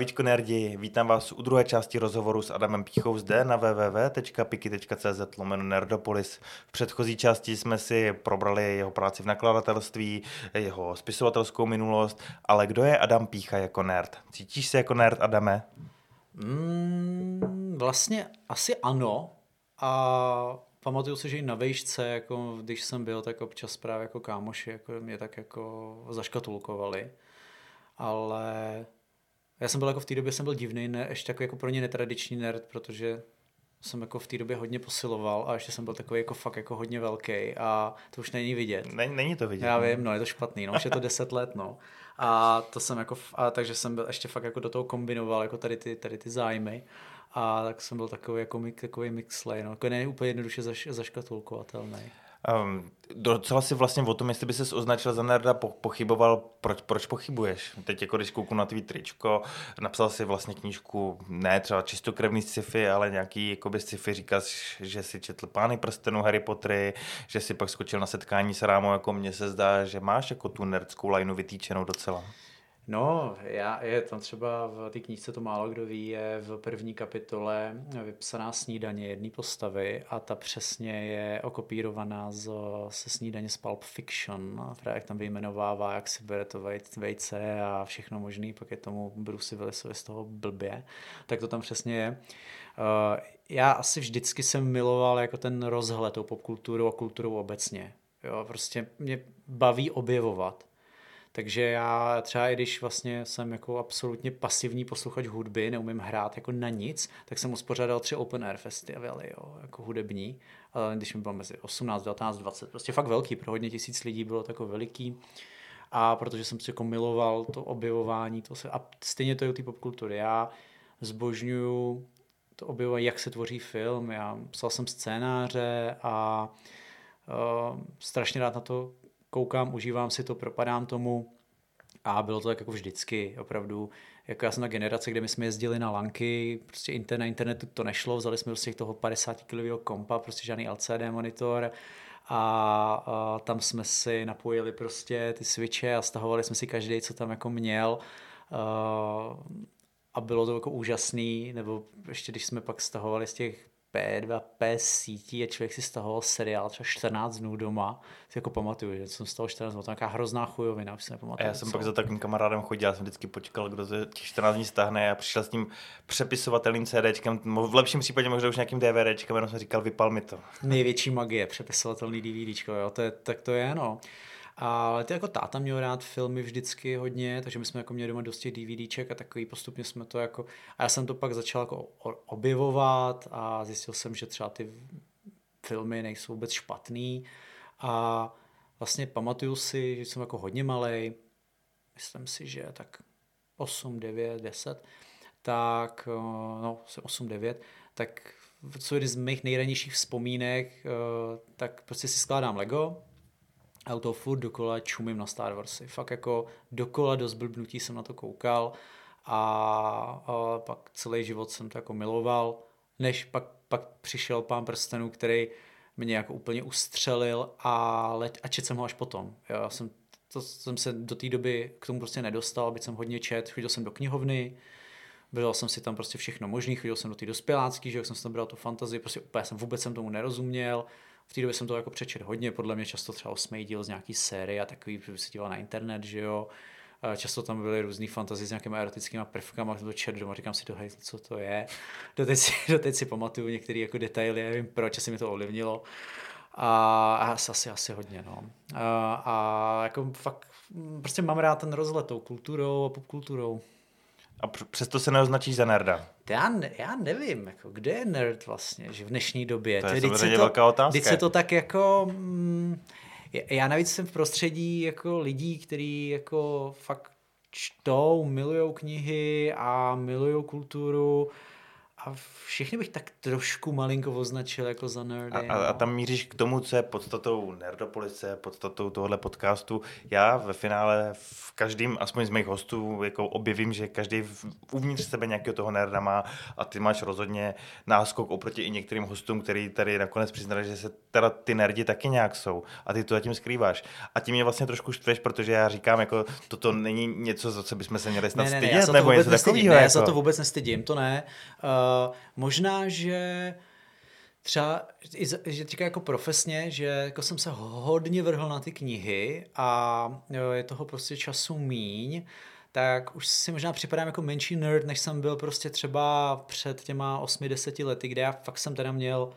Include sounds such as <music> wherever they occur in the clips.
Zdravíčko nerdi, vítám vás u druhé části rozhovoru s Adamem Píchou zde na www.piki.cz lomeno Nerdopolis. V předchozí části jsme si probrali jeho práci v nakladatelství, jeho spisovatelskou minulost, ale kdo je Adam Pícha jako nerd? Cítíš se jako nerd, Adame? Mm, vlastně asi ano a pamatuju si, že i na vejšce, jako když jsem byl, tak občas právě jako kámoši jako mě tak jako zaškatulkovali. Ale já jsem byl jako v té době jsem byl divný, ne, ještě takový jako pro ně netradiční nerd, protože jsem jako v té době hodně posiloval a ještě jsem byl takový jako fakt jako hodně velký a to už není vidět. Není, není to vidět. Já vím, no je to špatný, no už je to deset let, no. A to jsem jako, a takže jsem byl ještě fakt jako do toho kombinoval jako tady ty, tady ty zájmy a tak jsem byl takový jako takový mixlej, no, jako ne úplně jednoduše zaš, zaškatulkovatelný. Um, docela si vlastně o tom, jestli by ses označil za nerda, po, pochyboval, proč, proč pochybuješ? Teď jako když kouknu na tvý tričko, napsal si vlastně knížku, ne třeba čistokrevný sci-fi, ale nějaký jakoby sci-fi, říkáš, že si četl Pány prstenů, Harry Pottery, že si pak skočil na setkání s Rámou, jako mně se zdá, že máš jako tu nerdskou lajnu vytýčenou docela. No, já, je tam třeba v té knížce to málo kdo ví, je v první kapitole vypsaná snídaně jedné postavy a ta přesně je okopírovaná z, se snídaně z Pulp Fiction, která jak tam vyjmenovává, jak si bere to vejce a všechno možný, pak je tomu Bruce Willisovi z toho blbě, tak to tam přesně je. Uh, já asi vždycky jsem miloval jako ten rozhled tou popkulturu a kulturu obecně. Jo, prostě mě baví objevovat takže já třeba i když vlastně jsem jako absolutně pasivní posluchač hudby, neumím hrát jako na nic, tak jsem uspořádal tři open air festivaly, jo, jako hudební, když mi bylo mezi 18, 19, 20, prostě fakt velký, pro hodně tisíc lidí bylo to jako veliký. A protože jsem si jako miloval to objevování, to se, a stejně to je u té popkultury. Já zbožňuju to objevování, jak se tvoří film. Já psal jsem scénáře a uh, strašně rád na to koukám, užívám si to, propadám tomu. A bylo to tak jako vždycky, opravdu, jako já jsem na generace, kde my jsme jezdili na lanky, prostě internet, na internetu to nešlo, vzali jsme prostě toho 50 kilového kompa, prostě žádný LCD monitor. A, a tam jsme si napojili prostě ty switche a stahovali jsme si každý, co tam jako měl. A bylo to jako úžasný, nebo ještě když jsme pak stahovali z těch P2, P sítí a člověk si stahoval seriál třeba 14 dnů doma. Si jako pamatuju, že jsem z toho 14 dnů, to nějaká hrozná chujovina, už si nepamatuju. A já jsem co. pak za takovým kamarádem chodil, já jsem vždycky počkal, kdo ze těch 14 dní stáhne a přišel s tím přepisovatelným CDčkem, v lepším případě možná už nějakým DVDčkem, jenom jsem říkal, vypal mi to. Největší magie, přepisovatelný DVDčko, jo, to je, tak to je, no. Ale ty jako táta měl rád filmy vždycky hodně, takže my jsme jako měli doma dosti DVDček a takový postupně jsme to jako... A já jsem to pak začal jako objevovat a zjistil jsem, že třeba ty filmy nejsou vůbec špatný. A vlastně pamatuju si, že jsem jako hodně malý, myslím si, že tak 8, 9, 10, tak, eh, no, 8, 9, tak co je z mých nejranějších vzpomínek, eh, tak prostě si skládám Lego, a u toho furt dokola čumím na Star Warsy. Fakt jako dokola do zblbnutí jsem na to koukal a, a pak celý život jsem to jako miloval, než pak, pak přišel pán prstenů, který mě jako úplně ustřelil a, let, a čet jsem ho až potom. Já jsem, to jsem se do té doby k tomu prostě nedostal, byť jsem hodně čet, chodil jsem do knihovny, Bral jsem si tam prostě všechno možný, chodil jsem do té dospělácky, že jsem si tam bral tu fantazii, prostě úplně jsem vůbec jsem tomu nerozuměl, v té době jsem to jako přečet hodně, podle mě často třeba osmý díl z nějaký série a takový, se díval na internet, že jo. Často tam byly různé fantazie s nějakými erotickými prvkami, to čet doma, říkám si, dohej, co to je. <laughs> Doteď si, <laughs> doteď si pamatuju některé jako detaily, nevím proč, asi mi to ovlivnilo. A, a asi, asi hodně, no. A, a jako fakt, prostě mám rád ten rozhled tou kulturou a popkulturou. A přesto se neoznačíš za nerda. Já, ne, já nevím, jako, kde je nerd vlastně, že v dnešní době. To je samozřejmě to, velká otázka. Teď se to tak jako... Mm, já navíc jsem v prostředí jako lidí, kteří jako fakt čtou, milují knihy a milují kulturu a všechny bych tak trošku malinko označil jako za nerdy. A, a, a no. tam míříš k tomu, co je podstatou Nerdopolice, podstatou tohohle podcastu. Já ve finále v každém, aspoň z mých hostů, jako objevím, že každý v- uvnitř sebe nějakého toho nerda má a ty máš rozhodně náskok oproti i některým hostům, který tady nakonec přiznali, že se teda ty nerdi taky nějak jsou a ty to zatím skrýváš. A tím mě vlastně trošku štveš, protože já říkám, jako toto není něco, za co bychom se měli snad Ne, ne, ne, stydět, já nebo něco takového. Ne, já jako. za to vůbec nestydím, to ne. Uh, možná, že třeba, že říká jako profesně, že jako jsem se hodně vrhl na ty knihy a je toho prostě času míň, tak už si možná připadám jako menší nerd, než jsem byl prostě třeba před těma 8-10 lety, kde já fakt jsem teda měl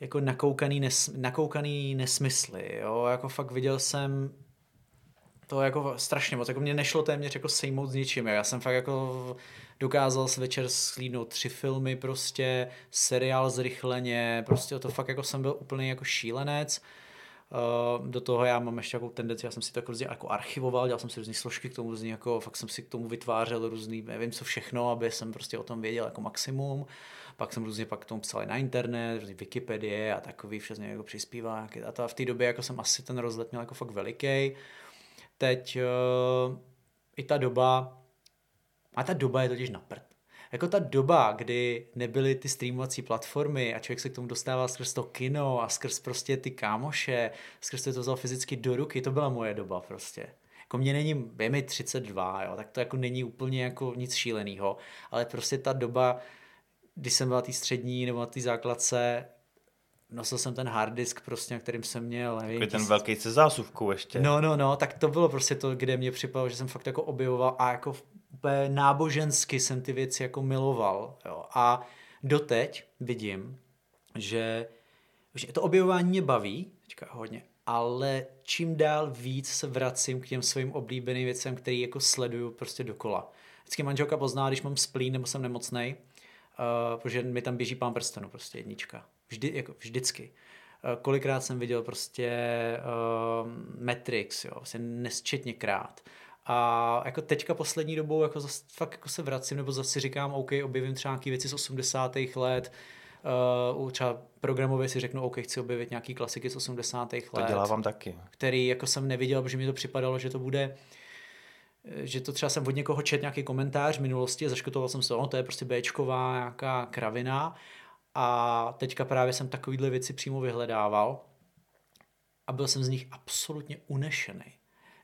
jako nakoukaný, nes, nakoukaný nesmysly, jo, jako fakt viděl jsem to jako strašně moc, jako mě nešlo téměř jako sejmout s ničím, já jsem fakt jako dokázal s večer slídnout tři filmy prostě, seriál zrychleně, prostě to fakt jako jsem byl úplně jako šílenec, Uh, do toho já mám ještě jako tendenci, já jsem si to jako různě jako archivoval, dělal jsem si různé složky k tomu, různý jako, fakt jsem si k tomu vytvářel různý, nevím co všechno, aby jsem prostě o tom věděl jako maximum. Pak jsem různě pak k tomu psal na internet, různý Wikipedie a takový všechny jako přispíváky. A v té době jako jsem asi ten rozlet měl jako fakt veliký. Teď uh, i ta doba, a ta doba je totiž na prd. Jako ta doba, kdy nebyly ty streamovací platformy a člověk se k tomu dostával skrz to kino a skrz prostě ty kámoše, skrz to, to vzal fyzicky do ruky, to byla moje doba prostě. Jako mě není, je mi 32, jo, tak to jako není úplně jako nic šíleného, ale prostě ta doba, když jsem byl na té střední nebo na té základce, nosil jsem ten hard disk prostě, na kterým jsem měl, nevím, Takový ten velký se zásuvkou ještě. No, no, no, tak to bylo prostě to, kde mě připadalo, že jsem fakt jako objevoval a jako úplně nábožensky jsem ty věci jako miloval. Jo. A doteď vidím, že, že to objevování mě baví, teďka hodně, ale čím dál víc se vracím k těm svým oblíbeným věcem, který jako sleduju prostě dokola. Vždycky manželka pozná, když mám splín nebo jsem nemocnej, uh, protože mi tam běží pán prstenu, prostě jednička. Vždy, jako vždycky. Uh, kolikrát jsem viděl prostě uh, Matrix, jo, vlastně nesčetněkrát. A jako teďka poslední dobou jako zase fakt jako se vracím, nebo zase říkám, OK, objevím třeba nějaké věci z 80. let, uh, třeba programově si řeknu, OK, chci objevit nějaký klasiky z 80. let To dělávám taky. který jako jsem neviděl, protože mi to připadalo, že to bude že to třeba jsem od někoho čet nějaký komentář v minulosti, zaškotoval jsem se, no, to je prostě Bčková nějaká kravina a teďka právě jsem takovýhle věci přímo vyhledával a byl jsem z nich absolutně unešený.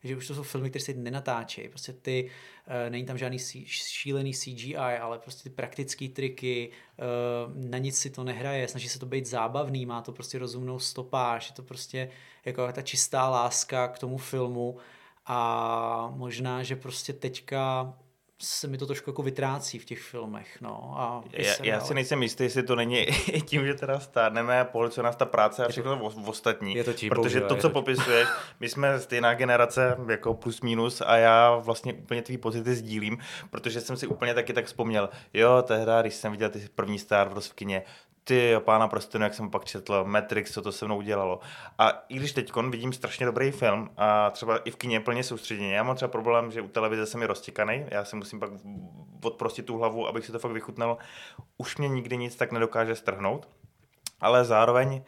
Že už to jsou filmy, které se nenatáčejí. Prostě ty, uh, není tam žádný šílený CGI, ale prostě ty praktické triky, uh, na nic si to nehraje, snaží se to být zábavný, má to prostě rozumnou stopáž, je to prostě jako ta čistá láska k tomu filmu a možná, že prostě teďka se mi to trošku jako vytrácí v těch filmech, no. A Já, já si nejsem jistý, jestli to není <laughs> i tím, že teda stárneme, pohlcuje nás ta práce a všechno o, ostatní. je to tím, protože bohužel, to, co to popisuješ, <laughs> my jsme stejná generace, jako plus minus a já vlastně úplně tvý pocity sdílím, protože jsem si úplně taky tak vzpomněl, jo, tehdy, když jsem viděl ty první Star Wars v kině, ty jo, pána prstenu, jak jsem pak četl, Matrix, co to se mnou udělalo. A i když teď vidím strašně dobrý film a třeba i v kině plně soustředěně, já mám třeba problém, že u televize jsem je roztěkaný, já si musím pak odprostit tu hlavu, abych si to fakt vychutnal. Už mě nikdy nic tak nedokáže strhnout, ale zároveň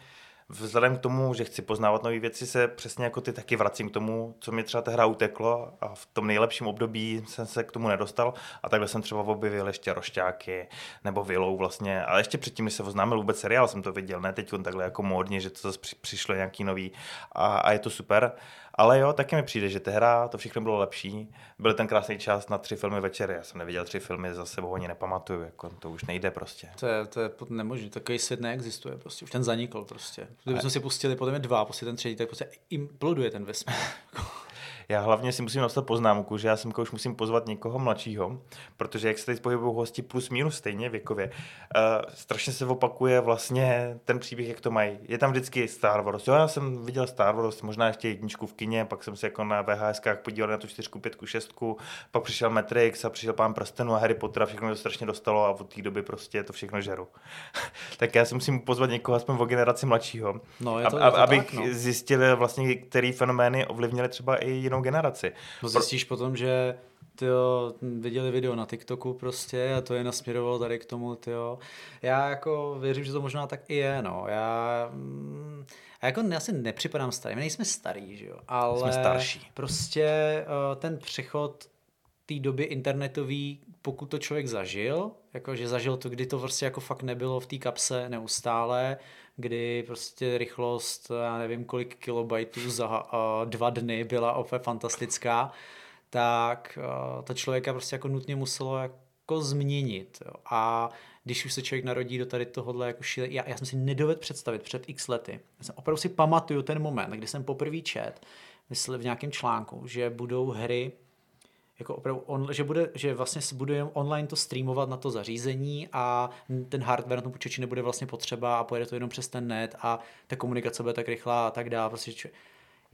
vzhledem k tomu, že chci poznávat nové věci, se přesně jako ty taky vracím k tomu, co mi třeba ta hra uteklo a v tom nejlepším období jsem se k tomu nedostal a takhle jsem třeba objevil ještě rošťáky nebo vilou vlastně, ale ještě předtím, než se oznámil vůbec seriál, jsem to viděl, ne? Teď on takhle jako módně, že to zase při, přišlo nějaký nový a, a, je to super, ale jo, taky mi přijde, že ta hra, to všechno bylo lepší, byl ten krásný čas na tři filmy večer, já jsem neviděl tři filmy, za sebou ani nepamatuju, jako to už nejde prostě. To je, to je nemožné, takový svět neexistuje prostě, už ten zanikl prostě. Kdybychom si pustili potom je dva, pustili ten třetí, tak prostě imploduje ten vesmír. <laughs> Já hlavně si musím napsat poznámku, že já jsem už musím pozvat někoho mladšího, protože jak se teď pohybují hosti plus minus stejně věkově, uh, strašně se opakuje vlastně ten příběh, jak to mají. Je tam vždycky Star Wars. Jo, já jsem viděl Star Wars, možná ještě jedničku v kině, pak jsem se jako na VHSkách podíval na tu čtyřku, pětku, šestku, pak přišel Matrix a přišel Pán prstenu a Harry Potter a všechno to strašně dostalo a od té doby prostě to všechno žeru. <laughs> tak já si musím pozvat někoho aspoň o generaci mladšího, No, je to, a, je to abych tak, no. zjistil vlastně, který fenomény ovlivnily třeba i jinou generaci. No zjistíš potom, že tyjo, viděli video na TikToku prostě a to je nasměrovalo tady k tomu, tyjo. Já jako věřím, že to možná tak i je, no. Já, mm, já jako asi nepřipadám starý, my nejsme starý, že jo, ale Jsme starší. prostě uh, ten přechod té doby internetový, pokud to člověk zažil, jako že zažil to, kdy to prostě jako fakt nebylo v té kapse neustále, kdy prostě rychlost, já nevím kolik kilobajtů za uh, dva dny byla opět fantastická, tak uh, to člověka prostě jako nutně muselo jako změnit. A když už se člověk narodí do tady tohohle jako šíle, já, já jsem si nedovedl představit před x lety. Já jsem opravdu si pamatuju ten moment, kdy jsem poprvé čet, myslel v nějakém článku, že budou hry jako opravdu on, že, bude, že vlastně bude online to streamovat na to zařízení a ten hardware na tom počítači nebude vlastně potřeba a pojede to jenom přes ten net a ta komunikace bude tak rychlá a tak dále. Prostě,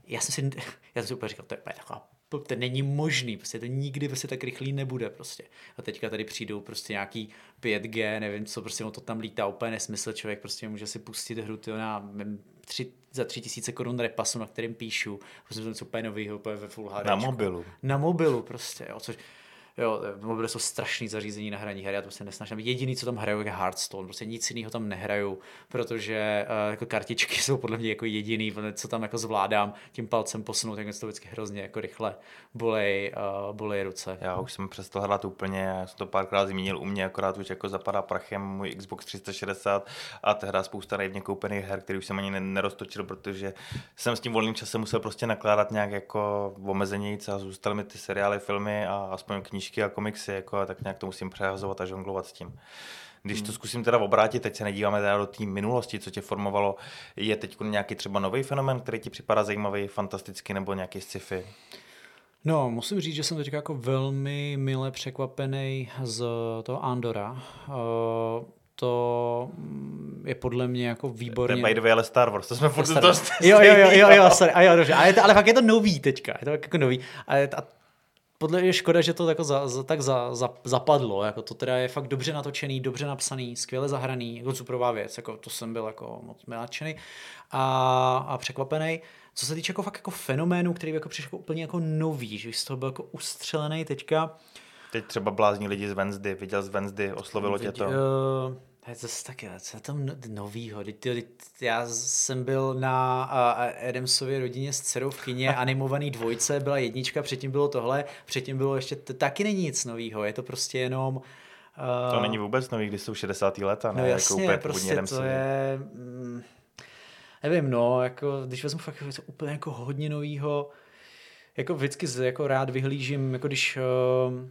já jsem si, <laughs> já jsem si úplně říkal, to je taková to není možný, prostě to nikdy prostě tak rychlý nebude prostě. A teďka tady přijdou prostě nějaký 5G, nevím co, prostě to tam lítá úplně nesmysl, člověk prostě může si pustit hru tyjo, na tři, za tři tisíce korun repasu, na kterým píšu, prostě to něco úplně novýho, úplně ve Full HD. Na mobilu. Na mobilu prostě, jo, což Jo, mobily jsou strašný zařízení na hraní her, já to se nesnažím. Jediný, co tam hraju, je Hearthstone, prostě nic jiného tam nehraju, protože uh, jako kartičky <laughs> jsou podle mě jako jediný, co tam jako zvládám tím palcem posunout, tak to vždycky hrozně jako rychle bolej, uh, bolej ruce. Já už jsem přestal hrát úplně, já jsem to párkrát zmínil u mě, akorát už jako zapadá prachem můj Xbox 360 a tehdy spousta naivně koupených her, který už jsem ani neroztočil, protože jsem s tím volným časem musel prostě nakládat nějak jako omezenějíc a zůstaly mi ty seriály, filmy a aspoň knížky knížky a komiksy, jako, tak nějak to musím přehazovat a žonglovat s tím. Když to hmm. zkusím teda obrátit, teď se nedíváme teda do té minulosti, co tě formovalo, je teď nějaký třeba nový fenomen, který ti připadá zajímavý, fantastický nebo nějaký sci-fi? No, musím říct, že jsem teď jako velmi mile překvapený z toho Andora. Uh, to je podle mě jako výborně. To je by the way, ale Star Wars, to jsme furt to Jo, jo, jo, jo, jo, sorry, a jo, dobře, ale, to, ale fakt je to nový teďka, je to jako nový. A, a podle je škoda, že to jako za, za, tak za, za, zapadlo, jako to teda je fakt dobře natočený, dobře napsaný, skvěle zahraný, jako superová věc, jako to jsem byl jako moc nadšený a, a překvapený. Co se týče jako fakt jako fenoménu, který jako přišel jako úplně jako nový, že z toho byl jako ustřelený teďka. Teď třeba blázní lidi z Wednesday, viděl z Wednesday, oslovilo tě to? Uh, to je zase taky, co je tam no, novýho? Já jsem byl na Adamsově rodině s dcerou v kině, <laughs> animovaný dvojce, byla jednička, předtím bylo tohle, předtím bylo ještě, to taky není nic novýho, je to prostě jenom... Uh, to není vůbec nový, když jsou 60. leta, ne? No jasně, jako prostě to je... Mm, nevím, no, jako, když vezmu fakt jako, úplně jako hodně novýho, jako vždycky jako rád vyhlížím, jako když uh,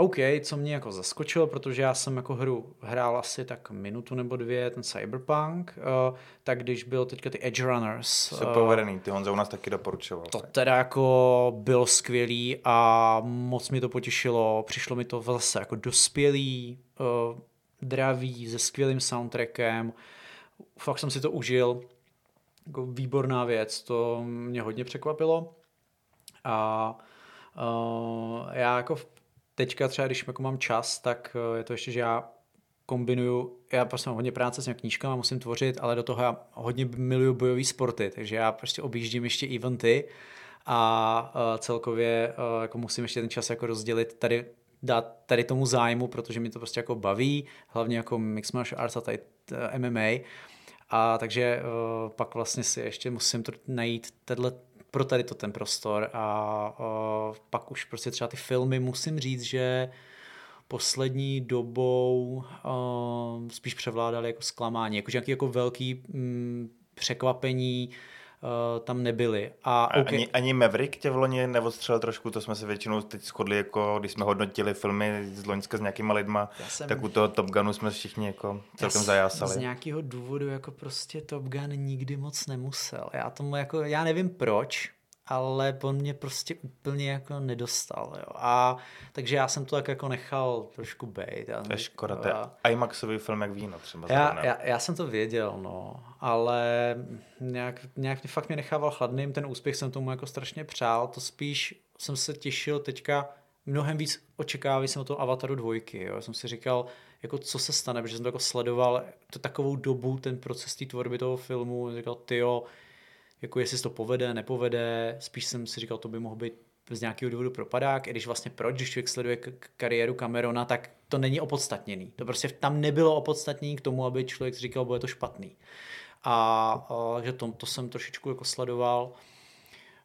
OK, co mě jako zaskočilo, protože já jsem jako hru hrál asi tak minutu nebo dvě, ten Cyberpunk, uh, tak když byl teďka ty Edge Runners. Super povedený, ty Honza u nás taky doporučoval. To teda jako bylo skvělý a moc mi to potěšilo, přišlo mi to zase jako dospělý, uh, dravý, se skvělým soundtrackem, fakt jsem si to užil, jako výborná věc, to mě hodně překvapilo a Uh, já jako teďka třeba, když jako mám čas, tak eh, je to ještě, že já kombinuju, já prostě mám hodně práce s těmi knížkami, musím tvořit, ale do toho já hodně miluju bojové sporty, takže já prostě objíždím ještě eventy a uh, celkově uh, jako musím ještě ten čas jako rozdělit tady dát tady tomu zájmu, protože mi to prostě jako baví, hlavně jako mixed martial arts a tady MMA. A takže pak vlastně si ještě musím najít tenhle pro tady to ten prostor a uh, pak už prostě třeba ty filmy musím říct, že poslední dobou uh, spíš převládaly jako zklamání, jakože nějaký jako velký mm, překvapení, uh, tam nebyly. A, okay. ani, ani Maverick tě v loni neodstřelil trošku, to jsme se většinou teď shodli, jako když jsme hodnotili filmy z Loňska s nějakýma lidma, jsem... tak u toho Top Gunu jsme všichni jako celkem zajásali. Z nějakého důvodu jako prostě Top Gun nikdy moc nemusel. Já tomu jako, já nevím proč, ale on mě prostě úplně jako nedostal. Jo. A takže já jsem to tak jako nechal trošku bejt. To je škoda, to je IMAXový film jak víno třeba. Já, já, já, jsem to věděl, no, ale nějak, nějak fakt mě nechával chladným, ten úspěch jsem tomu jako strašně přál, to spíš jsem se těšil teďka, mnohem víc očekával jsem o toho Avataru dvojky, jo. jsem si říkal, jako co se stane, protože jsem to jako sledoval to takovou dobu, ten proces té tvorby toho filmu, říkal, ty jo, jako jestli se to povede, nepovede, spíš jsem si říkal, to by mohl být z nějakého důvodu propadák, i když vlastně proč, když člověk sleduje kariéru Camerona, tak to není opodstatněný. To prostě tam nebylo opodstatnění k tomu, aby člověk říkal, bude to špatný. A, a že to, to jsem trošičku jako sledoval.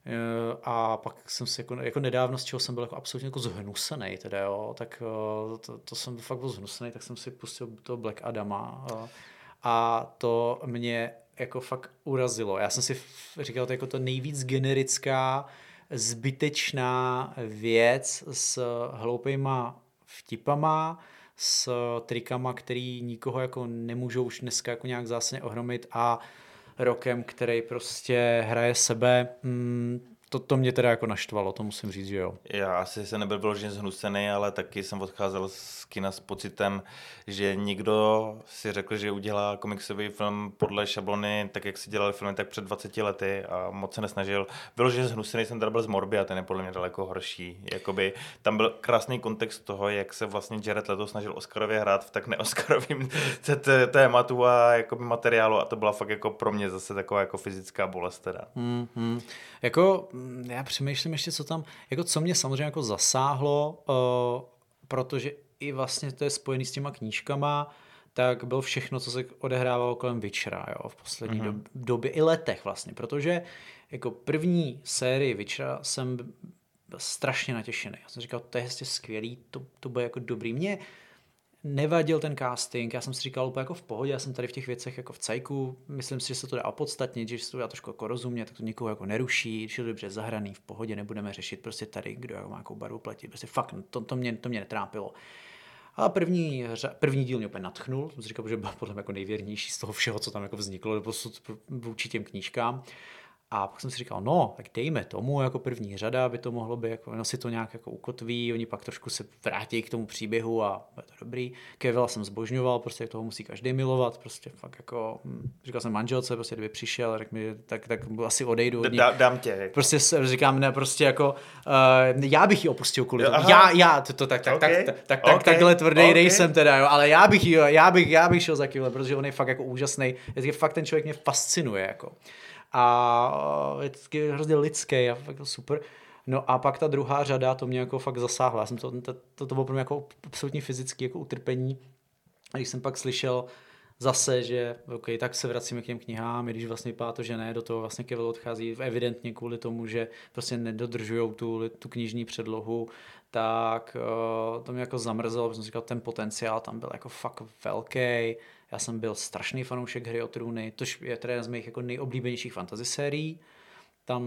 E, a pak jsem si jako, jako nedávno, z čeho jsem byl jako absolutně jako zhnusený, teda jo, tak e, to, to jsem fakt byl zhnusený, tak jsem si pustil toho Black Adama a, a to mě jako fakt urazilo. Já jsem si říkal, to jako to nejvíc generická, zbytečná věc s hloupýma vtipama, s trikama, který nikoho jako nemůžou už dneska jako nějak zásadně ohromit a rokem, který prostě hraje sebe. Mm, to, to mě teda jako naštvalo, to musím říct, že jo. Já asi se nebyl vyloženě zhnusený, ale taky jsem odcházel z kina s pocitem, že nikdo si řekl, že udělá komiksový film podle šablony, tak jak si dělali filmy tak před 20 lety a moc se nesnažil. Vyloženě zhnusený jsem teda byl z Morby a ten je podle mě daleko horší. Jakoby, tam byl krásný kontext toho, jak se vlastně Jared Leto snažil Oscarově hrát v tak neoskarovým <laughs> tématu a jakoby materiálu a to byla fakt jako pro mě zase taková jako fyzická bolest teda. Mm, hmm Jako já přemýšlím ještě, co tam, jako co mě samozřejmě jako zasáhlo, uh, protože i vlastně to je spojený s těma knížkama, tak bylo všechno, co se odehrávalo kolem Witchera jo, v poslední mm-hmm. dob- době, i letech vlastně, protože jako první sérii Witchera jsem byl strašně natěšený. Já jsem říkal, to je skvělý, to, to bude jako dobrý. Mě nevadil ten casting, já jsem si říkal úplně jako v pohodě, já jsem tady v těch věcech jako v cajku, myslím si, že se to dá opodstatnit, že se to dá trošku jako rozumět, tak to nikoho jako neruší, že je dobře zahraný, v pohodě, nebudeme řešit prostě tady, kdo jako má jakou barvu platí, prostě fakt, to, to, mě, to mě netrápilo. A první, první díl mě úplně natchnul, jsem si říkal, že byl podle mě jako nejvěrnější z toho všeho, co tam jako vzniklo doposud vůči těm knížkám. A pak jsem si říkal, no, tak dejme tomu jako první řada, aby to mohlo být, jako, ono si to nějak jako ukotví, oni pak trošku se vrátí k tomu příběhu a je to dobrý. Kevila jsem zbožňoval, prostě toho musí každý milovat, prostě fakt jako, hm, říkal jsem manželce, prostě kdyby přišel, tak mi, tak, tak asi odejdu od. Dá, dám tě. Jako. Prostě říkám, ne, prostě jako, uh, já bych ji opustil kvůli tomu. Já, já, to, to tak, tak, okay. tak, tak, tak, okay. tak, takhle tvrdý okay. nejsem teda, jo, ale já bych, já bych, já bych šel za Kevila, protože on je fakt jako úžasný, je fakt ten člověk mě fascinuje, jako a je to hrozně lidský a fakt super. No a pak ta druhá řada, to mě jako fakt zasáhla. Já jsem to, to, to, to bylo pro mě jako absolutně fyzické jako utrpení. A když jsem pak slyšel zase, že OK, tak se vracíme k těm knihám, i když vlastně vypadá to, že ne, do toho vlastně Kevel odchází evidentně kvůli tomu, že prostě nedodržují tu, tu knižní předlohu, tak uh, to mě jako zamrzelo, protože jsem říkal, ten potenciál tam byl jako fakt velký. Já jsem byl strašný fanoušek hry o trůny, tož je teda jedna z mých jako nejoblíbenějších fantasy sérií. Tam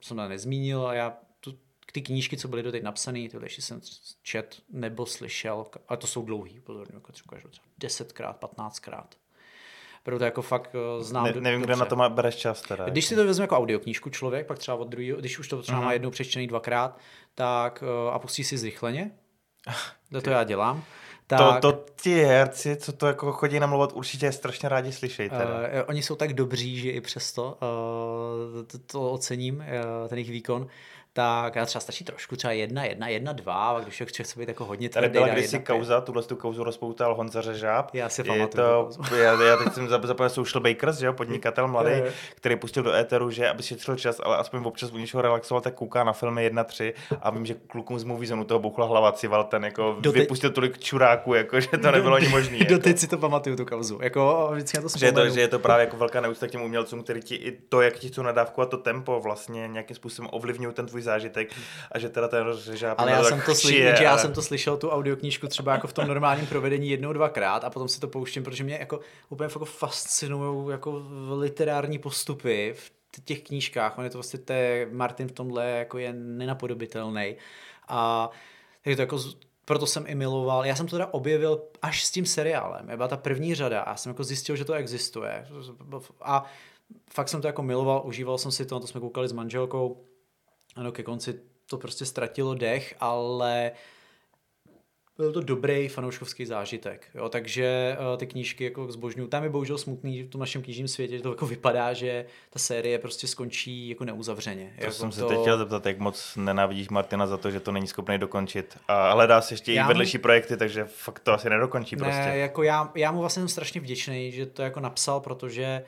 jsem to nezmínil a já tu, ty knížky, co byly doteď napsané, tyhle ještě jsem čet nebo slyšel, ale to jsou dlouhý, pozorně, jako třeba 10krát, 15krát. Proto jako fakt uh, znám ne, Nevím, dobře. kde na to má, bereš čas teda. Když si to vezme jako audioknížku člověk, pak třeba od druhého, když už to třeba uh-huh. má mhm. jednou přečtený dvakrát, tak uh, a pustí si zrychleně, <laughs> to, to já dělám, tak, to, to ti herci, co to jako chodí namluvat, určitě strašně rádi slyšejí. Teda. Uh, oni jsou tak dobří, že i přesto uh, to, to ocením, uh, ten jejich výkon tak já třeba stačí trošku, třeba jedna, jedna, jedna, dva, a když člověk chce být jako hodně tvrdý. Tady byla kdysi kauza, tuhle tu kauzu rozpoutal Honza Řežáb. Já si pamatuju. To, <laughs> já, já, teď jsem zapomněl Social Bakers, že jo, podnikatel mladý, který pustil do éteru, že aby šetřil čas, ale aspoň občas u něčeho relaxoval, tak kouká na filmy 1, 3 a vím, že klukům z Movie Zone toho bouchla hlava cival, ten jako Doteď... vypustil tolik čuráků, jako, že to nebylo ani <laughs> možné. Jako. Doteď si to pamatuju, tu kauzu. Jako, vždycky na to že, je to, že je to právě jako velká neúcta k těm umělcům, který ti i to, jak ti chcou nadávkovat to tempo, vlastně nějakým způsobem ovlivňují ten tvůj zážitek a že teda ten rozřežá. Ale já jsem, to slyšel, že já jsem to slyšel, tu audioknížku třeba jako v tom normálním provedení jednou, dvakrát a potom si to pouštím, protože mě jako úplně jako fascinují jako literární postupy v těch knížkách. On je to vlastně, té, Martin v tomhle jako je nenapodobitelný. A takže to jako proto jsem i miloval. Já jsem to teda objevil až s tím seriálem. Byla ta první řada a já jsem jako zjistil, že to existuje. A fakt jsem to jako miloval, užíval jsem si to, to jsme koukali s manželkou. Ano, ke konci to prostě ztratilo dech, ale byl to dobrý fanouškovský zážitek. Jo, takže uh, ty knížky jako zbožňuju. Tam je bohužel smutný v tom našem knižním světě, že to jako vypadá, že ta série prostě skončí jako neuzavřeně. To jako jsem to... se teď chtěl zeptat, jak moc nenávidíš Martina za to, že to není schopný dokončit. A hledá si ještě já i vedlejší mu... projekty, takže fakt to asi nedokončí ne, prostě. Jako já, já mu vlastně jsem strašně vděčný, že to jako napsal, protože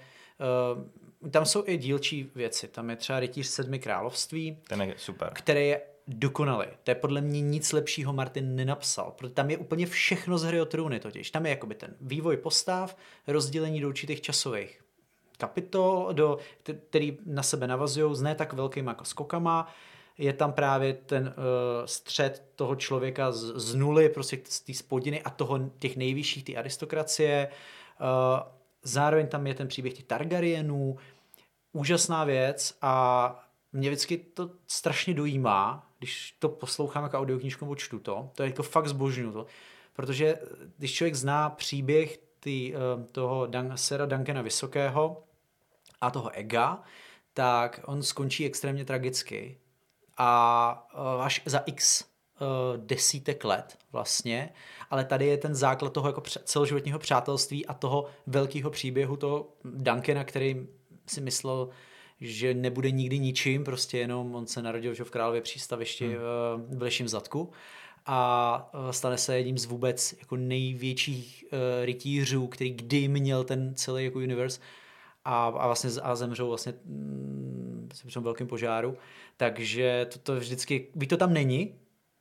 uh, tam jsou i dílčí věci. Tam je třeba Rytíř sedmi království. Ten je super. Který je dokonalý. To je podle mě nic lepšího Martin nenapsal, protože tam je úplně všechno z hry o trůny totiž. Tam je jakoby ten vývoj postav, rozdělení do určitých časových kapitol, do, který na sebe navazují s ne tak velkým jako skokama. Je tam právě ten uh, střed toho člověka z, z nuly, prostě z té spodiny a toho těch nejvyšších, ty aristokracie. Uh, zároveň tam je ten příběh těch Targaryenů. Úžasná věc a mě vždycky to strašně dojímá, když to poslouchám jako audioknižku nebo čtu to, to je jako fakt zbožňuju to, protože když člověk zná příběh tý, uh, toho Dan- Sera Duncana Vysokého, a toho ega, tak on skončí extrémně tragicky. A uh, až za x desítek let vlastně, ale tady je ten základ toho jako celoživotního přátelství a toho velkého příběhu toho Duncana, který si myslel, že nebude nikdy ničím, prostě jenom on se narodil v Králově přístavišti hmm. v Bleším zadku a stane se jedním z vůbec jako největších uh, rytířů, který kdy měl ten celý jako universe a, a vlastně a zemřou vlastně mm, při velkém požáru. Takže to, to vždycky, byť to tam není,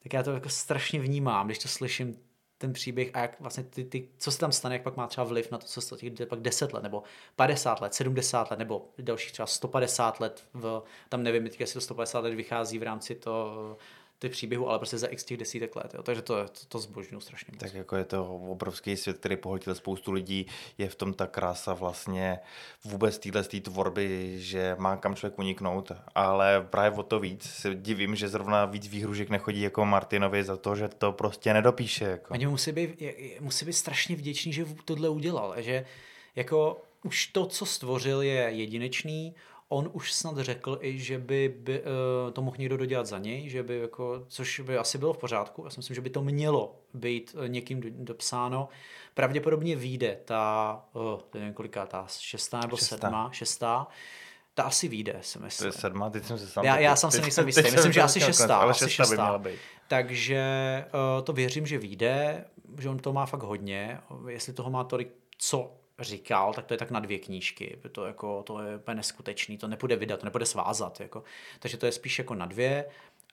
tak já to jako strašně vnímám, když to slyším ten příběh a jak vlastně ty, ty, co se tam stane, jak pak má třeba vliv na to, co se těch pak 10 let, nebo 50 let, 70 let, nebo dalších třeba 150 let, v, tam nevím, jestli to 150 let vychází v rámci to ty příběhu, ale prostě za x těch desítek let. Jo. Takže to, to, to zbožňuji strašně moc. Tak jako je to obrovský svět, který pohltil spoustu lidí, je v tom ta krása vlastně vůbec téhle tvorby, že má kam člověk uniknout, ale právě o to víc se divím, že zrovna víc výhružek nechodí jako Martinovi za to, že to prostě nedopíše. Jako. Oni musí být, musí být strašně vděční, že tohle udělal, že jako už to, co stvořil, je jedinečný, on už snad řekl i, že by, by uh, to mohl někdo dodělat za něj, že by jako, což by asi bylo v pořádku. Já si myslím, že by to mělo být uh, někým dopsáno. Pravděpodobně vyjde ta, uh, nevím koliká, ta šestá nebo šestá. sedmá, šestá. Ta asi vyjde, si myslím. To je sedma, teď jsem se sám... Já, já sám si nejsem jistý, myslím, že asi šestá. Ale asi šestá, by měla být. Takže uh, to věřím, že vyjde, že on to má fakt hodně. Jestli toho má tolik, co říkal, tak to je tak na dvě knížky. To, jako, to je úplně neskutečný, to nepůjde vydat, to nepůjde svázat. Jako. Takže to je spíš jako na dvě.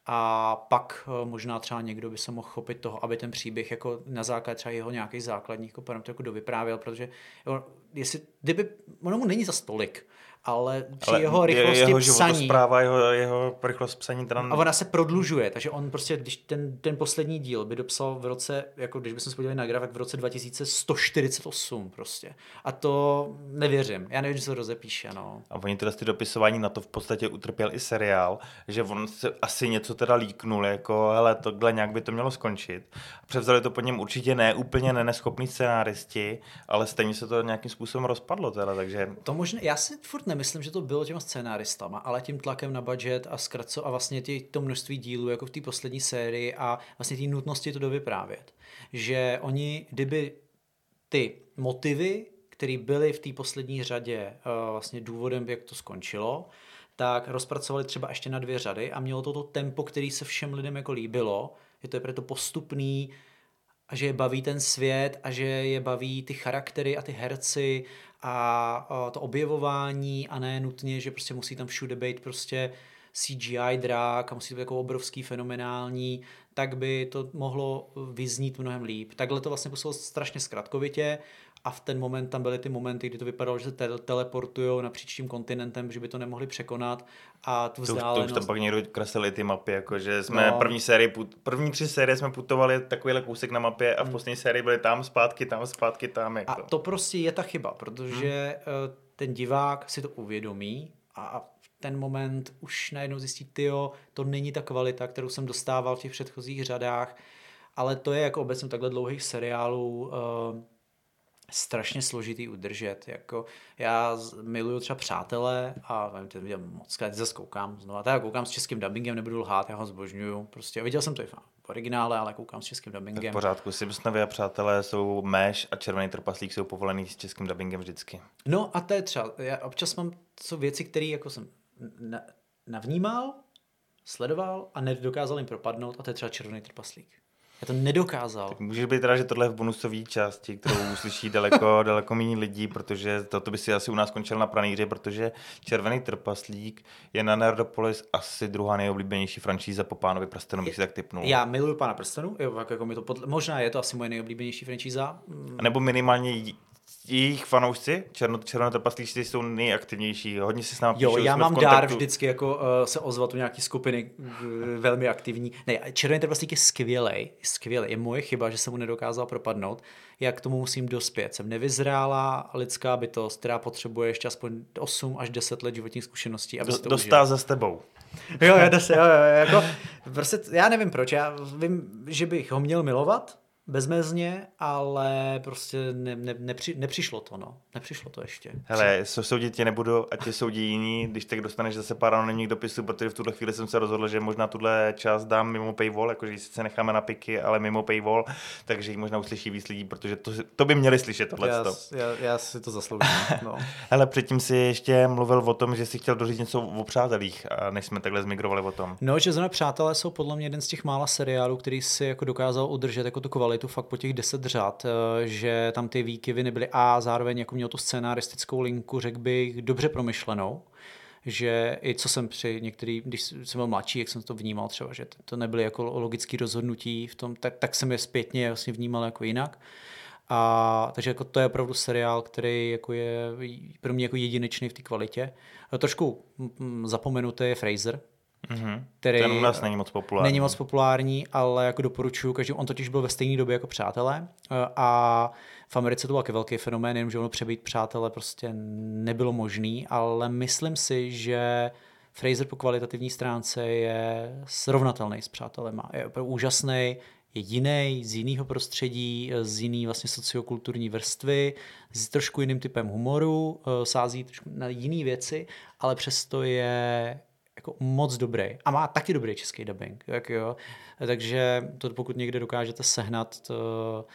A pak eh, možná třeba někdo by se mohl chopit toho, aby ten příběh jako na základě třeba jeho nějakých základních jako jako dovyprávěl, protože jo, jestli, kdyby, ono mu není za stolik, ale při ale jeho rychlosti jeho psaní... Zpráva, jeho, jeho rychlost psaní teda... A ona se prodlužuje, takže on prostě, když ten, ten poslední díl by dopsal v roce, jako když bychom se podívali na graf, tak v roce 2148 prostě. A to nevěřím. Já nevím, že se to rozepíše, no. A oni teda ty dopisování na to v podstatě utrpěl i seriál, že on se asi něco teda líknul, jako hele, tohle nějak by to mělo skončit. Převzali to po něm určitě ne úplně neneschopní scénáristi, ale stejně se to nějakým způsobem rozpadlo teda, takže... To možná, já si furt nemyslím, že to bylo těma scénáristama, ale tím tlakem na budget a zkraco a vlastně tě, to množství dílů, jako v té poslední sérii a vlastně té nutnosti to dovyprávět. Že oni, kdyby ty motivy, které byly v té poslední řadě uh, vlastně důvodem, jak to skončilo, tak rozpracovali třeba ještě na dvě řady a mělo to to tempo, který se všem lidem jako líbilo, že to je proto postupný, a že je baví ten svět a že je baví ty charaktery a ty herci a to objevování a ne nutně, že prostě musí tam všude být prostě CGI drák a musí to být jako obrovský, fenomenální, tak by to mohlo vyznít mnohem líp. Takhle to vlastně působilo strašně zkratkovitě a v ten moment tam byly ty momenty, kdy to vypadalo, že se te- teleportují napříč tím kontinentem, že by to nemohli překonat a tu vzdálenost... To, to už tam pak někdo kreslili ty mapy, jako že jsme no. první sérii, první tři série jsme putovali takovýhle kousek na mapě a v hmm. poslední sérii byli tam zpátky, tam zpátky, tam. Jako. A to prostě je ta chyba, protože hmm. ten divák si to uvědomí a ten moment už najednou zjistí, tyjo, to není ta kvalita, kterou jsem dostával v těch předchozích řadách, ale to je jako obecně takhle dlouhých seriálů, uh, strašně složitý udržet. Jako já miluju třeba přátelé a nevím, viděl moc krát, zase koukám znovu. Tak koukám s českým dubbingem, nebudu lhát, já ho zbožňuju. Prostě viděl jsem to i v originále, ale koukám s českým dubbingem. Tak v pořádku, Simpsonovi a přátelé jsou Meš a Červený trpaslík jsou povolený s českým dubbingem vždycky. No a to je třeba, já občas mám, jsou věci, které jako jsem navnímal, sledoval a nedokázal jim propadnout a to je třeba Červený trpaslík. Já to nedokázal. Tak může být teda, že tohle je v bonusové části, kterou uslyší daleko, <laughs> daleko méně lidí, protože toto by si asi u nás skončil na pranýře, protože Červený trpaslík je na Nerdopolis asi druhá nejoblíbenější franšíza po Pánovi prstenu, bych si tak typnul. Já miluju Pána prstenu, jo, jako mi to podle, možná je to asi moje nejoblíbenější franšíza. A nebo minimálně jejich fanoušci, černo, černotrpaslíci, jsou nejaktivnější, hodně si s námi Jo, já mám dár vždycky jako uh, se ozvat u nějaký skupiny uh, velmi aktivní. Ne, červený trpaslík je skvělý, skvělý. Je moje chyba, že jsem mu nedokázal propadnout. Jak k tomu musím dospět? Jsem nevyzrála lidská bytost, která potřebuje ještě aspoň 8 až 10 let životních zkušeností, aby Do, to Dostá za s tebou. jo, já, jo, jo, jako, prostě, já nevím proč, já vím, že bych ho měl milovat, bezmezně, ale prostě ne, ne, nepři, nepřišlo to, no. Nepřišlo to ještě. Hele, soudit tě nebudu, ať tě soudí jiní, když tak dostaneš zase pár anonimních dopisů, protože v tuhle chvíli jsem se rozhodl, že možná tuhle část dám mimo paywall, jakože ji sice necháme na piky, ale mimo paywall, takže ji možná uslyší víc lidí, protože to, to by měli slyšet tohle. Já, já, já, si to zasloužím, no. <laughs> Hele, předtím si ještě mluvil o tom, že si chtěl doříct něco o přátelích, než jsme takhle zmigrovali o tom. No, že zrovna přátelé jsou podle mě jeden z těch mála seriálů, který si jako dokázal udržet jako tu kvalitu kvalitu fakt po těch deset řad, eh, že tam ty výkyvy nebyly a zároveň jako měl tu scénaristickou linku, řekl bych, dobře promyšlenou že i co jsem při některý, když jsem byl mladší, jak jsem to vnímal třeba, že to nebyly jako logické rozhodnutí v tom, tak, tak jsem je zpětně vlastně vnímal jako jinak. A, takže jako to je opravdu seriál, který jako je pro mě jako jedinečný v té kvalitě. A trošku zapomenutý je Fraser, Mm-hmm. Který Ten u nás není moc populární. Není moc populární, ale jako doporučuju každý. On totiž byl ve stejné době jako přátelé eh, a v Americe to byl taky velký fenomén, jenom že ono přebít přátelé prostě nebylo možný, ale myslím si, že Fraser po kvalitativní stránce je srovnatelný s přátelema. Je opravdu úžasný, je jiný, z jiného prostředí, z jiný vlastně sociokulturní vrstvy, s trošku jiným typem humoru, eh, sází trošku na jiné věci, ale přesto je jako moc dobrý. A má taky dobrý český dubbing. Tak jo. Takže to pokud někde dokážete sehnat to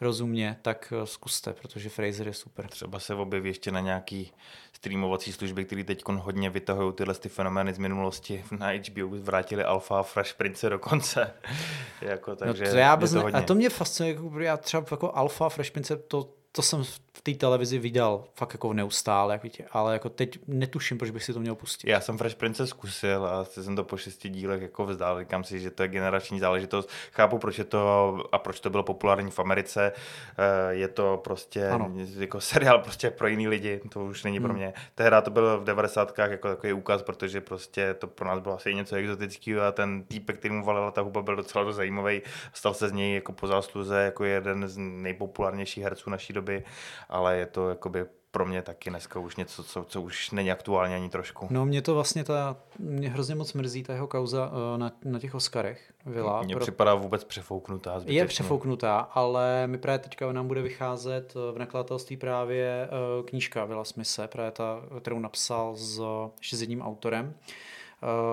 rozumně, tak eh, zkuste, protože Fraser je super. Třeba se objeví ještě na nějaký streamovací služby, které teď hodně vytahují tyhle ty fenomény z minulosti. <laughs> Na HBO vrátili Alpha Fresh Prince dokonce. <laughs> jako, takže no to já bez... to hodně. A to mě fascinuje, jako já třeba jako Alpha Fresh Prince, to, to jsem v té televizi viděl fakt jako neustále, jak víte, ale jako teď netuším, proč bych si to měl pustit. Já jsem Fresh Prince zkusil a jsem to po šesti dílech jako vzdál. Říkám si, že to je generační záležitost. Chápu, proč je to a proč to bylo populární v Americe. Eh, je to prostě ano. jako seriál prostě pro jiný lidi, to už není hmm. pro mě. Tehdy to bylo v 90. jako takový úkaz, protože prostě to pro nás bylo asi něco exotického a ten týpek, který mu valila ta huba, byl docela zajímavý. Stal se z něj jako po zásluze jako jeden z nejpopulárnějších herců naší doby ale je to jakoby pro mě taky dneska už něco, co, co už není aktuální ani trošku. No mě to vlastně ta, mě hrozně moc mrzí ta jeho kauza uh, na, na těch Oscarech. Vila, mně pro... připadá vůbec přefouknutá. Zbytečně. Je přefouknutá, ale mi právě teďka nám bude vycházet eh, v nakladatelství právě uh, knížka Vila Smise, právě ta, kterou napsal s, ještě s jedním autorem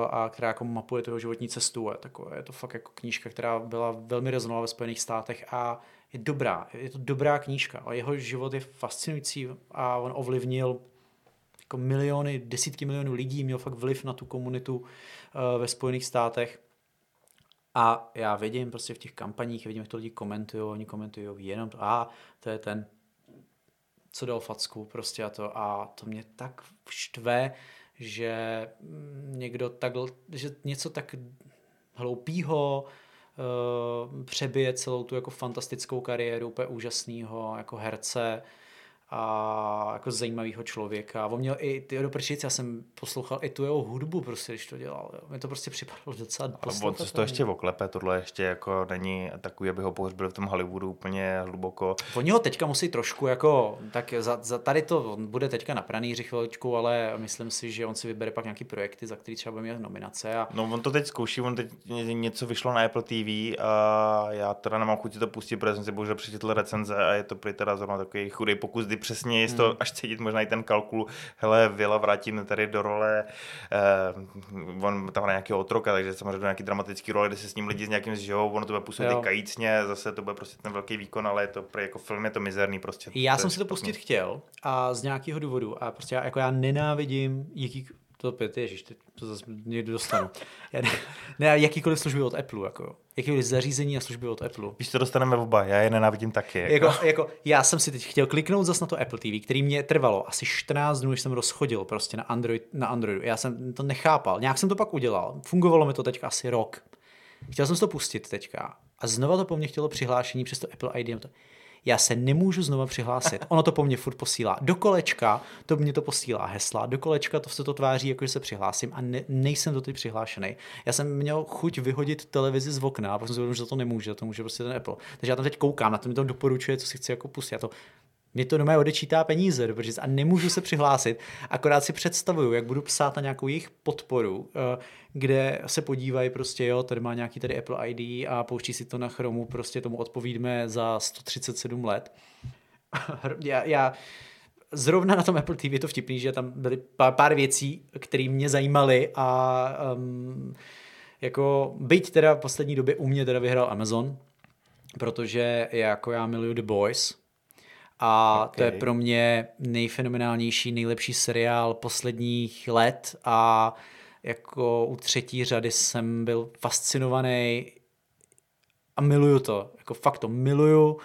a která jako mapuje toho životní cestu. Je, takové, je to fakt jako knížka, která byla velmi rezonovala ve Spojených státech a je dobrá, je to dobrá knížka, ale jeho život je fascinující a on ovlivnil jako miliony, desítky milionů lidí, měl fakt vliv na tu komunitu uh, ve Spojených státech. A já vidím prostě v těch kampaních, vidím, jak to lidi komentují, oni komentují jenom to, a to je ten, co dal facku prostě a to, a to mě tak štve, že někdo tak, že něco tak hloupýho, přebije celou tu jako fantastickou kariéru úplně úžasného jako herce a jako zajímavého člověka. On měl i ty Prčic, já jsem poslouchal i tu jeho hudbu, prostě, když to dělal. Jo. Mně to prostě připadlo docela Ale on se to ještě oklepe, tohle ještě jako není takový, aby ho pohřbili v tom Hollywoodu úplně hluboko. Oni ho teďka musí trošku jako, tak za, za tady to on bude teďka na pranýři chviličku, ale myslím si, že on si vybere pak nějaký projekty, za který třeba bude mít nominace. A... No on to teď zkouší, on teď něco vyšlo na Apple TV a já teda nemám chuť to pustit, protože jsem si bohužel přečetl recenze a je to prý teda zrovna takový chudý pokus, kdy přesně je to hmm. až cítit možná i ten kalkul, hele, Vila vrátím tady do role, eh, on tam má nějakého otroka, takže samozřejmě do nějaký dramatický role, kde se s ním lidi s nějakým zžijou, ono to bude působit jo. kajícně, zase to bude prostě ten velký výkon, ale je to pro jako film je to mizerný prostě. Já to jsem si to pustit chtěl a z nějakého důvodu a prostě já, jako já nenávidím jaký, to pět, ježiš, ty, to zase někdy dostanu. Já ne, ne, jakýkoliv služby od Apple, jako. Jakýkoliv zařízení a služby od Apple. Víš, to dostaneme oba, já je nenávidím taky. Jako. Jako, jako, já jsem si teď chtěl kliknout zase na to Apple TV, který mě trvalo asi 14 dnů, než jsem rozchodil prostě na, Android, na Androidu. Já jsem to nechápal. Nějak jsem to pak udělal. Fungovalo mi to teďka asi rok. Chtěl jsem si to pustit teďka. A znova to po mně chtělo přihlášení přes to Apple ID. To já se nemůžu znova přihlásit. Ono to po mně furt posílá. Do kolečka to mě to posílá hesla, do kolečka to se to tváří, jako že se přihlásím a ne, nejsem do teď přihlášený. Já jsem měl chuť vyhodit televizi z okna pak jsem si uvědomil, že to nemůže, to může prostě ten Apple. Takže já tam teď koukám, na to mi to doporučuje, co si chci jako pustit. Já to mě to doma odečítá peníze, protože a nemůžu se přihlásit. Akorát si představuju, jak budu psát na nějakou jejich podporu, eh, kde se podívají prostě, jo, tady má nějaký tady Apple ID a pouští si to na Chromu, prostě tomu odpovíme za 137 let. <laughs> já, já zrovna na tom Apple TV je to vtipný, že tam byly pár, pár věcí, které mě zajímaly a um, jako byť teda v poslední době u mě teda vyhrál Amazon, protože jako já miluju The Boys, a okay. to je pro mě nejfenomenálnější, nejlepší seriál posledních let a jako u třetí řady jsem byl fascinovaný a miluju to, jako fakt to miluju,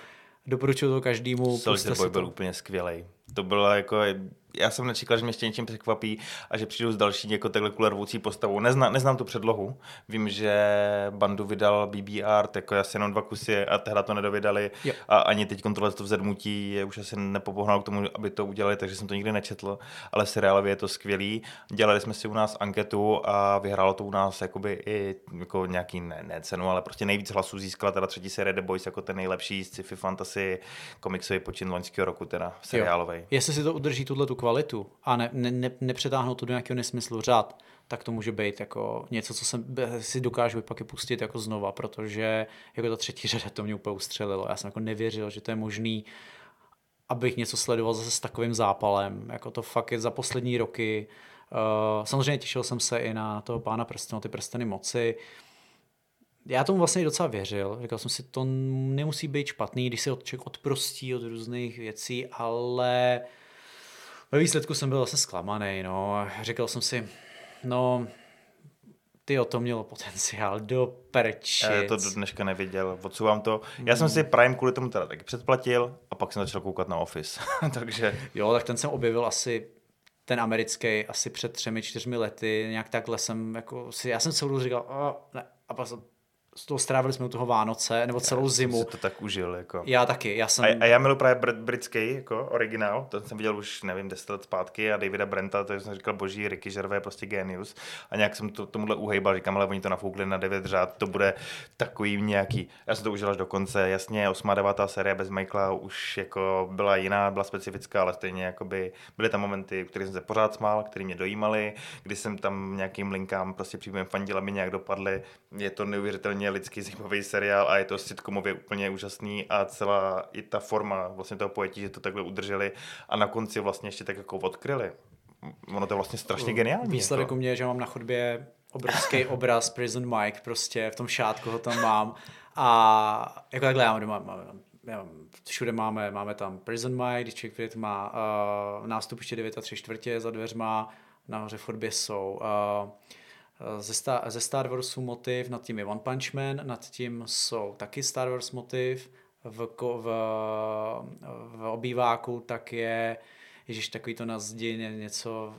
doporučuju to každému. Soldier Boy byl úplně skvělý. To bylo jako já jsem nečekal, že mě ještě něčím překvapí a že přijdu s další jako takhle kulervoucí postavou. Nezna, neznám tu předlohu. Vím, že bandu vydal BBR, jako asi jenom dva kusy a tehda to nedovydali. Jo. A ani teď kontrole to vzedmutí je už asi nepopohnal k tomu, aby to udělali, takže jsem to nikdy nečetl. Ale seriálově je to skvělý. Dělali jsme si u nás anketu a vyhrálo to u nás jakoby i jako nějaký ne, ne cenu, ale prostě nejvíc hlasů získala teda třetí série The Boys jako ten nejlepší sci-fi fantasy komiksový počin loňského roku, teda seriálový. Jestli si to udrží tuhle tu kvalitu a ne, ne, ne, nepřetáhnout to do nějakého nesmyslu řád, tak to může být jako něco, co jsem, si dokážu pak i pustit jako znova, protože jako ta třetí řada to mě úplně ustřelilo. Já jsem jako nevěřil, že to je možný, abych něco sledoval zase s takovým zápalem. Jako to fakt je za poslední roky. Uh, samozřejmě těšil jsem se i na toho pána prstenu, ty prsteny moci. Já tomu vlastně docela věřil. Říkal jsem si, to nemusí být špatný, když se člověk odprostí od různých věcí, ale ve výsledku jsem byl zase zklamaný, no. Říkal jsem si, no, ty o to mělo potenciál do prčic. Já to do dneška neviděl, odsouvám to. Já jsem si Prime kvůli tomu teda taky předplatil a pak jsem začal koukat na Office, <laughs> takže... Jo, tak ten jsem objevil asi ten americký asi před třemi, čtyřmi lety, nějak takhle jsem jako si, já jsem celou říkal, oh, ne, a pak jsem z toho strávili jsme u toho Vánoce, nebo celou já zimu. Jsem si to tak užil. Jako. Já taky. Já jsem... a, a já miluji právě br- britský jako originál, to jsem viděl už, nevím, deset let zpátky a Davida Brenta, to jsem říkal, boží, Ricky Gervais prostě genius. A nějak jsem to, tomuhle uhejbal, říkám, ale oni to nafoukli na devět řád, to bude takový nějaký, já jsem to užil až do konce, jasně, 8. 9. série bez Michaela už jako byla jiná, byla specifická, ale stejně jakoby byly tam momenty, které jsem se pořád smál, které mě dojímaly, kdy jsem tam nějakým linkám prostě příběhem fandil, aby nějak dopadly. Je to neuvěřitelně lidsky zajímavý seriál a je to sitcomově úplně úžasný a celá i ta forma vlastně toho pojetí, že to takhle udrželi a na konci vlastně ještě tak jako odkryli. Ono to je vlastně strašně geniální. Výsledek jako. u mě je, že mám na chodbě obrovský <laughs> obraz Prison Mike, prostě v tom šátku ho tam mám a jako takhle já mám doma, mám, mám, všude máme, máme tam Prison Mike, když člověk má uh, nástupiště 9 a 3 čtvrtě za dveřma, nahoře v chodbě jsou uh, ze, Star, ze Star Warsu motiv, nad tím je One Punch Man, nad tím jsou taky Star Wars motiv, v, v, v obýváku tak je Ježíš, takový to na zdi, něco,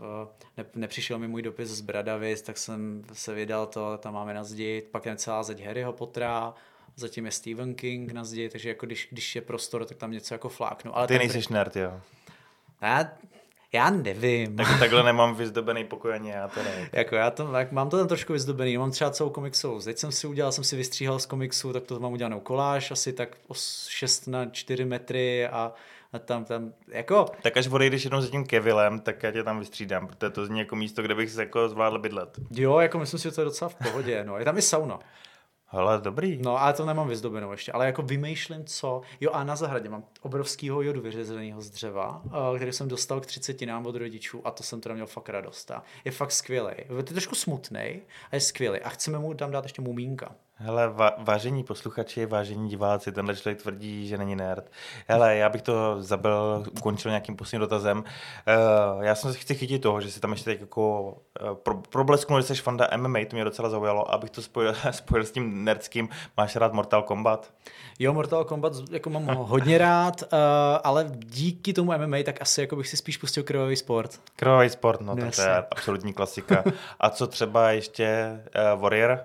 ne, nepřišel mi můj dopis z Bradavis, tak jsem se vydal to, tam máme na zdi, pak je celá zeď Harryho Pottera, zatím je Stephen King na zdi, takže jako když, když je prostor, tak tam něco jako fláknu. Ale Ty nejsi nerd, jo? Já, já nevím. Tak, <laughs> takhle nemám vyzdobený pokoj ani já teda. jako já to, tak mám to tam trošku vyzdobený, mám třeba celou komiksovou zeď jsem si udělal, jsem si vystříhal z komiksu, tak to mám udělanou koláž, asi tak 6 na 4 metry a, a tam, tam, jako... Tak až odejdeš jednou za tím Kevilem, tak já tě tam vystřídám, protože to zní jako místo, kde bych se jako zvládl bydlet. Jo, jako myslím si, že to je docela v pohodě, no. Je tam i sauna. Ale dobrý. No, ale to nemám vyzdobenou ještě, ale jako vymýšlím, co. Jo, a na zahradě mám obrovskýho jodu vyřezeného z dřeva, eh, který jsem dostal k 30 nám od rodičů a to jsem teda měl fakt radost. Je fakt skvělý. Je trošku smutný a je skvělý. A chceme mu tam dát ještě mumínka. Hele, va- vážení posluchači, vážení diváci, tenhle člověk tvrdí, že není nerd. Hele, já bych to zabil, ukončil nějakým posledním dotazem. Uh, já jsem se chci chytit toho, že si tam ještě tak jako uh, pro, problesknul, že jsi fanda MMA, to mě docela zaujalo, abych to spojil, <laughs> spojil s tím nerdským. Máš rád Mortal Kombat? Jo, Mortal Kombat jako mám hodně rád, uh, ale díky tomu MMA tak asi jako bych si spíš pustil krvavý sport. Krvavý sport, no, no to je absolutní klasika. A co třeba ještě uh, Warrior?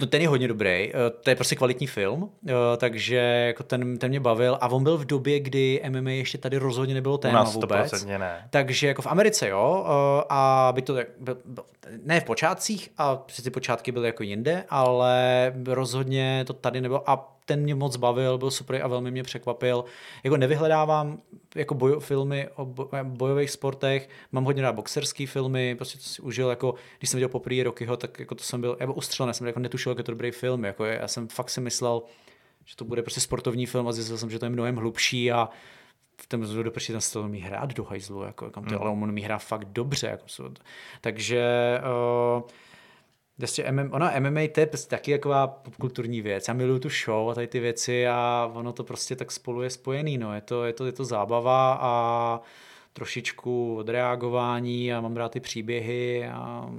No ten je hodně dobrý, to je prostě kvalitní film, takže jako ten, ten mě bavil a on byl v době, kdy MMA ještě tady rozhodně nebylo téma U vůbec. ne. Takže jako v Americe jo, a by to, ne v počátcích, a ty počátky byly jako jinde, ale rozhodně to tady nebylo a ten mě moc bavil, byl super a velmi mě překvapil. Jako nevyhledávám jako boj, filmy o bojových sportech, mám hodně rád boxerský filmy, prostě to si užil, jako když jsem viděl poprvé Rockyho, tak jako to jsem byl, jako ustřelený, jsem jako netušil, jak je to dobrý film, jako já jsem fakt si myslel, že to bude prostě sportovní film a zjistil jsem, že to je mnohem hlubší a v tom zlu do ten umí hrát do hajzlu, jako, kam to, mm. ale on umí hrát fakt dobře. Jako, takže uh, Prostě MM, ona MMA to je prostě taky taková popkulturní věc. Já miluju tu show a tady ty věci a ono to prostě tak spolu je spojený. No. Je, to, je, to, je to zábava a trošičku odreagování a mám rád ty příběhy a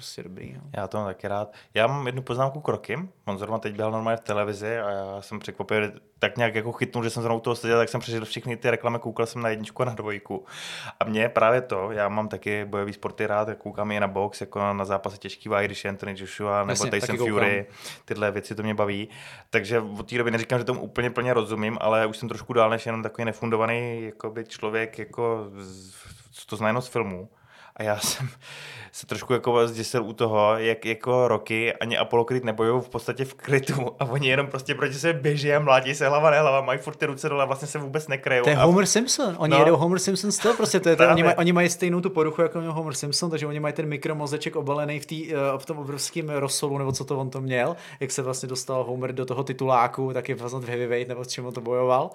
prostě dobrý. No. Já to mám taky rád. Já mám jednu poznámku kroky. On zrovna teď byl normálně v televizi a já jsem překvapil, tak nějak jako chytnul, že jsem zrovna u toho seděl, tak jsem přežil všechny ty reklamy, koukal jsem na jedničku a na dvojku. A mě právě to, já mám taky bojový sporty rád, koukám i na box, jako na zápasy těžký váhy, když je Anthony Joshua nebo Jasně, Tyson Fury, tyhle věci to mě baví. Takže od té doby neříkám, že tomu úplně plně rozumím, ale už jsem trošku dál než jenom takový nefundovaný jakoby člověk, jako co to znamená z filmů. A já jsem <laughs> se trošku jako zděsil u toho, jak jako roky ani Apollo Creed nebojují v podstatě v krytu a oni jenom prostě proti sebe běží a mládí se hlava nehlava, mají furt ty ruce dole, vlastně se vůbec nekrejou. To je a... Homer Simpson, oni no. jedou Homer Simpson styl, prostě to je to, oni, maj, oni mají stejnou tu poruchu jako měl Homer Simpson, takže oni mají ten mikromozeček obalený v, tý, uh, v tom obrovském rozsolu, nebo co to on to měl, jak se vlastně dostal Homer do toho tituláku, taky vlastně v heavyweight, nebo s čím on to bojoval.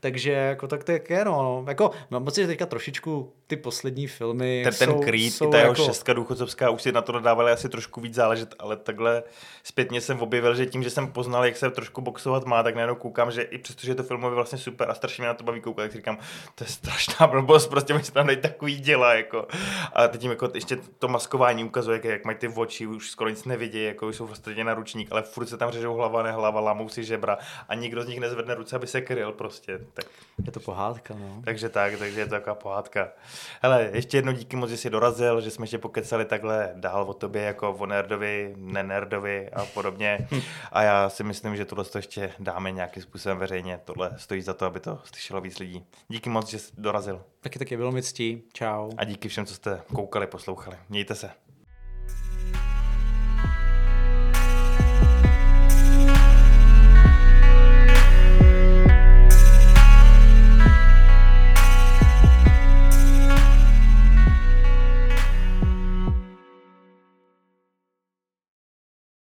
Takže jako tak to je, no, no. Jako, mám pocit, že teďka trošičku ty poslední filmy Ten, ten jsou, Creed, jsou ta jeho jako... šestka důchodcovská, už si na to nadávali asi trošku víc záležet, ale takhle zpětně jsem objevil, že tím, že jsem poznal, jak se trošku boxovat má, tak najednou koukám, že i přestože je to filmově vlastně super a strašně mě na to baví koukat, tak si říkám, to je strašná blbost, prostě mi se tam dají takový děla, jako. A teď jim jako ještě to maskování ukazuje, jak, jak mají ty oči, už skoro nic nevidí, jako jsou prostě na ručník, ale furt se tam řežou hlava, nehlava, lámou si žebra a nikdo z nich nezvedne ruce, aby se kryl prostě. Tak. Je to pohádka, no. Takže tak, takže je to taková pohádka. Hele, ještě jednou díky moc, že jsi dorazil, že jsme ještě pokecali takhle dál o tobě, jako o nerdovi, nenerdovi a podobně. A já si myslím, že tohle to ještě dáme nějakým způsobem veřejně. Tohle stojí za to, aby to slyšelo víc lidí. Díky moc, že jsi dorazil. Taky taky bylo mi ctí. Čau. A díky všem, co jste koukali, poslouchali. Mějte se.